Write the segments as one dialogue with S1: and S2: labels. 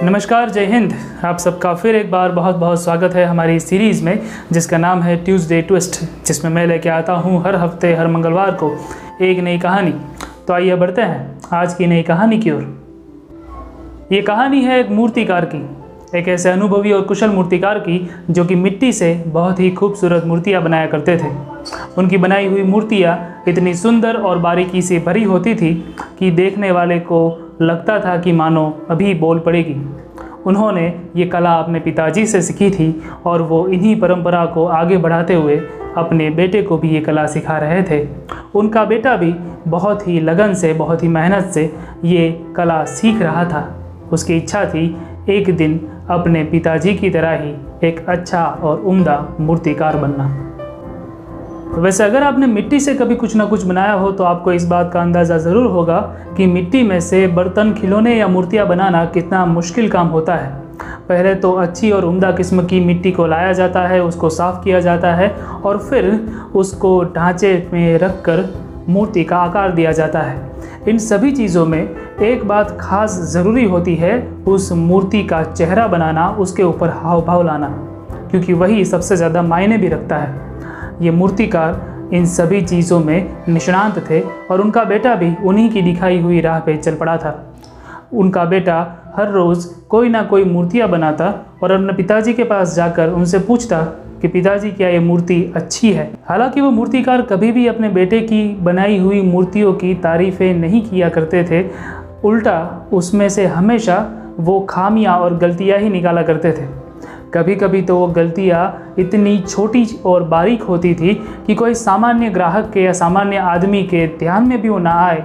S1: नमस्कार, जय हिंद। आप सबका फिर एक बार बहुत बहुत स्वागत है हमारी सीरीज़ में, जिसका नाम है ट्यूसडे ट्विस्ट जिसमें मैं लेके आता हूँ हर हफ़्ते, हर मंगलवार को एक नई कहानी। तो आइए बढ़ते हैं आज की नई कहानी की ओर। ये कहानी है एक मूर्तिकार की, एक ऐसे अनुभवी और कुशल मूर्तिकार की, जो कि मिट्टी से बहुत ही खूबसूरत मूर्तियाँ बनाया करते थे। उनकी बनाई हुई मूर्तियाँ इतनी सुंदर और बारीकी से भरी होती थी कि देखने वाले को लगता था कि मानो अभी बोल पड़ेगी। उन्होंने ये कला अपने पिताजी से सीखी थी और वो इन्हीं परंपरा को आगे बढ़ाते हुए अपने बेटे को भी ये कला सिखा रहे थे। उनका बेटा भी बहुत ही लगन से, बहुत ही मेहनत से ये कला सीख रहा था। उसकी इच्छा थी एक दिन अपने पिताजी की तरह ही एक अच्छा और उम्दा मूर्तिकार बनना। वैसे अगर आपने मिट्टी से कभी कुछ ना कुछ बनाया हो तो आपको इस बात का अंदाज़ा ज़रूर होगा कि मिट्टी में से बर्तन, खिलौने या मूर्तियाँ बनाना कितना मुश्किल काम होता है। पहले तो अच्छी और उम्दा किस्म की मिट्टी को लाया जाता है, उसको साफ़ किया जाता है और फिर उसको ढांचे में रख कर मूर्ति का आकार दिया जाता है। इन सभी चीज़ों में एक बात खास ज़रूरी होती है, उस मूर्ति का चेहरा बनाना, उसके ऊपर हाव भाव लाना, क्योंकि वही सबसे ज़्यादा मायने भी रखता है। ये मूर्तिकार इन सभी चीज़ों में निष्णांत थे और उनका बेटा भी उन्हीं की दिखाई हुई राह पे चल पड़ा था। उनका बेटा हर रोज़ कोई ना कोई मूर्तियाँ बनाता और अपने पिताजी के पास जाकर उनसे पूछता कि पिताजी, क्या ये मूर्ति अच्छी है? हालाँकि वो मूर्तिकार कभी भी अपने बेटे की बनाई हुई मूर्तियों की तारीफ़ें नहीं किया करते थे। उल्टा उसमें से हमेशा वो खामियाँ और गलतियाँ ही निकाला करते थे। कभी कभी तो वो गलतियाँ इतनी छोटी और बारीक होती थी कि कोई सामान्य ग्राहक के या सामान्य आदमी के ध्यान में भी वो ना आए।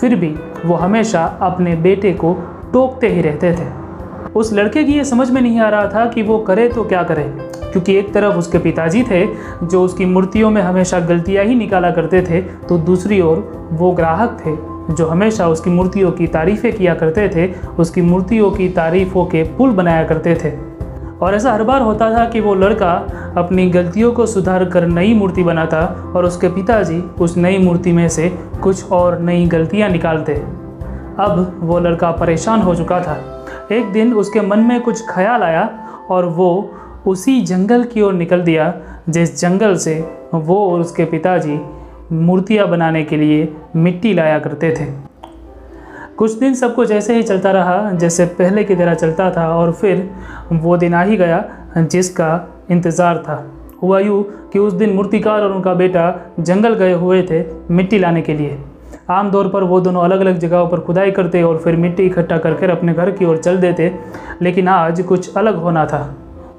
S1: फिर भी वो हमेशा अपने बेटे को टोकते ही रहते थे। उस लड़के की ये समझ में नहीं आ रहा था कि वो करे तो क्या करे, क्योंकि एक तरफ़ उसके पिताजी थे, जो उसकी मूर्तियों में हमेशा गलतियाँ ही निकाला करते थे तो दूसरी ओर वो ग्राहक थे, जो हमेशा उसकी मूर्तियों की तारीफ़ें किया करते थे, उसकी मूर्तियों की तारीफ़ों के पुल बनाया करते थे। और ऐसा हर बार होता था कि वो लड़का अपनी गलतियों को सुधार कर नई मूर्ति बनाता और उसके पिताजी उस नई मूर्ति में से कुछ और नई गलतियाँ निकालते। अब वो लड़का परेशान हो चुका था। एक दिन उसके मन में कुछ ख्याल आया और वो उसी जंगल की ओर निकल दिया, जिस जंगल से वो और उसके पिताजी मूर्तियाँ बनाने के लिए मिट्टी लाया करते थे। कुछ दिन सब कुछ ऐसे ही चलता रहा जैसे पहले की तरह चलता था और फिर वो दिन आ ही गया जिसका इंतज़ार था। हुआ यूँ कि उस दिन मूर्तिकार और उनका बेटा जंगल गए हुए थे मिट्टी लाने के लिए। आम तौर पर वो दोनों अलग अलग जगहों पर खुदाई करते और फिर मिट्टी इकट्ठा करके अपने घर की ओर चल देते, लेकिन आज कुछ अलग होना था।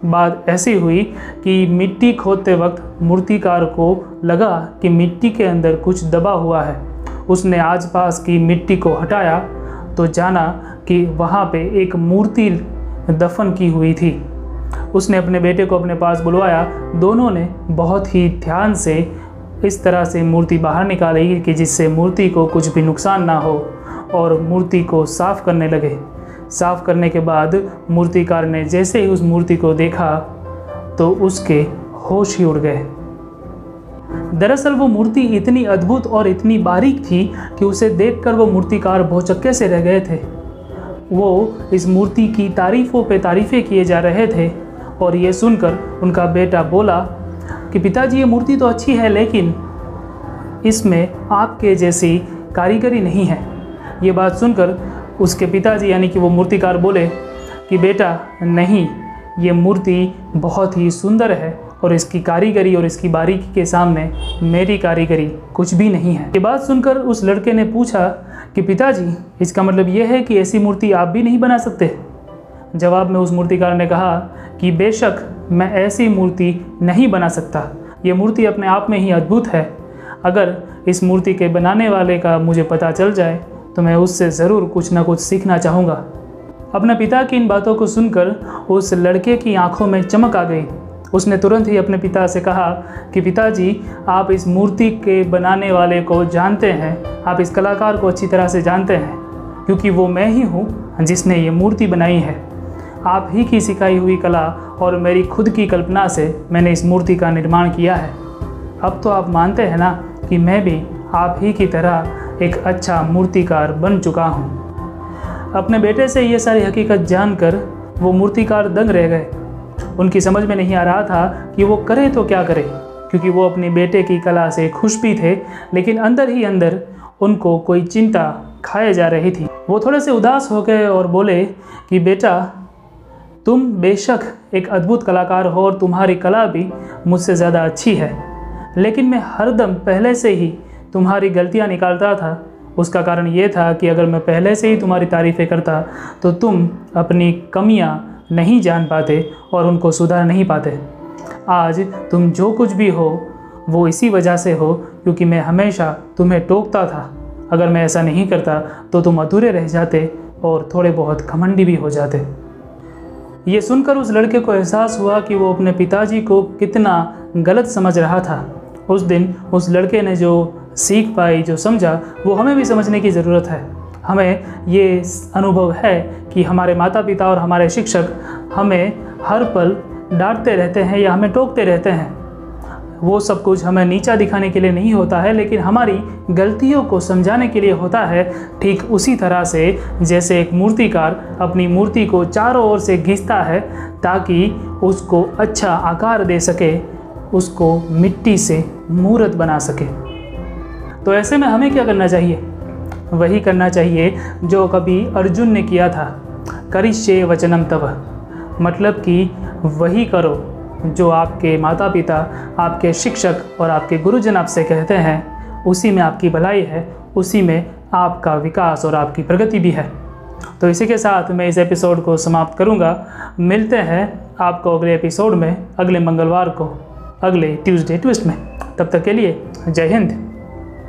S1: बात ऐसी हुई कि मिट्टी खोदते वक्त मूर्तिकार को लगा कि मिट्टी के अंदर कुछ दबा हुआ है। उसने आसपास की मिट्टी को हटाया तो जाना कि वहाँ पे एक मूर्ति दफन की हुई थी। उसने अपने बेटे को अपने पास बुलवाया। दोनों ने बहुत ही ध्यान से इस तरह से मूर्ति बाहर निकाली कि जिससे मूर्ति को कुछ भी नुकसान ना हो और मूर्ति को साफ़ करने लगे। साफ़ करने के बाद मूर्तिकार ने जैसे ही उस मूर्ति को देखा तो उसके होश ही उड़ गए। दरअसल वो मूर्ति इतनी अद्भुत और इतनी बारीक थी कि उसे देखकर वो मूर्तिकार भौचक्के से रह गए थे। वो इस मूर्ति की तारीफ़ों पे तारीफ़ें किए जा रहे थे और ये सुनकर उनका बेटा बोला कि पिताजी, ये मूर्ति तो अच्छी है, लेकिन इसमें आपके जैसी कारीगरी नहीं है। ये बात सुनकर उसके पिताजी, यानी कि वो मूर्तिकार बोले कि बेटा, नहीं, ये मूर्ति बहुत ही सुंदर है। और इसकी कारीगरी और इसकी बारीकी के सामने मेरी कारीगरी कुछ भी नहीं है। ये बात सुनकर उस लड़के ने पूछा कि पिताजी, इसका मतलब ये है कि ऐसी मूर्ति आप भी नहीं बना सकते? जवाब में उस मूर्तिकार ने कहा कि बेशक मैं ऐसी मूर्ति नहीं बना सकता। ये मूर्ति अपने आप में ही अद्भुत है। अगर इस मूर्ति के बनाने वाले का मुझे पता चल जाए तो मैं उससे ज़रूर कुछ ना कुछ सीखना चाहूँगा। अपने पिता की इन बातों को सुनकर उस लड़के की आँखों में चमक आ गई। उसने तुरंत ही अपने पिता से कहा कि पिताजी, आप इस मूर्ति के बनाने वाले को जानते हैं। आप इस कलाकार को अच्छी तरह से जानते हैं, क्योंकि वो मैं ही हूँ जिसने ये मूर्ति बनाई है। आप ही की सिखाई हुई कला और मेरी खुद की कल्पना से मैंने इस मूर्ति का निर्माण किया है। अब तो आप मानते हैं ना कि मैं भी आप ही की तरह एक अच्छा मूर्तिकार बन चुका हूँ। अपने बेटे से ये सारी हकीकत जानकर वो मूर्तिकार दंग रह गए। उनकी समझ में नहीं आ रहा था कि वो करे तो क्या करे, क्योंकि वो अपने बेटे की कला से खुश भी थे, लेकिन अंदर ही अंदर उनको कोई चिंता खाए जा रही थी। वो थोड़े से उदास हो गए और बोले कि, बेटा, तुम बेशक एक अद्भुत कलाकार हो और तुम्हारी कला भी मुझसे ज़्यादा अच्छी है, लेकिन मैं हरदम पहले से ही तुम्हारी गलतियाँ निकालता था। उसका कारण ये था कि अगर मैं पहले से ही तुम्हारी तारीफ़ें करता तो तुम अपनी कमियाँ नहीं जान पाते और उनको सुधार नहीं पाते। आज तुम जो कुछ भी हो, वो इसी वजह से हो, क्योंकि मैं हमेशा तुम्हें टोकता था। अगर मैं ऐसा नहीं करता तो तुम अधूरे रह जाते और थोड़े बहुत घमंडी भी हो जाते। ये सुनकर उस लड़के को एहसास हुआ कि वो अपने पिताजी को कितना गलत समझ रहा था। उस दिन उस लड़के ने जो सीख पाई, जो समझा, वो हमें भी समझने की ज़रूरत है। हमें ये अनुभव है कि हमारे माता पिता और हमारे शिक्षक हमें हर पल डांटते रहते हैं या हमें टोकते रहते हैं। वो सब कुछ हमें नीचा दिखाने के लिए नहीं होता है, लेकिन हमारी गलतियों को समझाने के लिए होता है। ठीक उसी तरह से जैसे एक मूर्तिकार अपनी मूर्ति को चारों ओर से घिसता है ताकि उसको अच्छा आकार दे सके, उसको मिट्टी से मूर्त बना सके। तो ऐसे में हमें क्या करना चाहिए? वही करना चाहिए जो कभी अर्जुन ने किया था। करिष्ये वचनम तब मतलब कि वही करो जो आपके माता पिता आपके शिक्षक और आपके गुरुजन आपसे कहते हैं। उसी में आपकी भलाई है, उसी में आपका विकास और आपकी प्रगति भी है। तो इसी के साथ मैं इस एपिसोड को समाप्त करूँगा। मिलते हैं आपको अगले एपिसोड में, अगले मंगलवार को, अगले ट्यूसडे ट्विस्ट में। तब तक के लिए जय हिंद।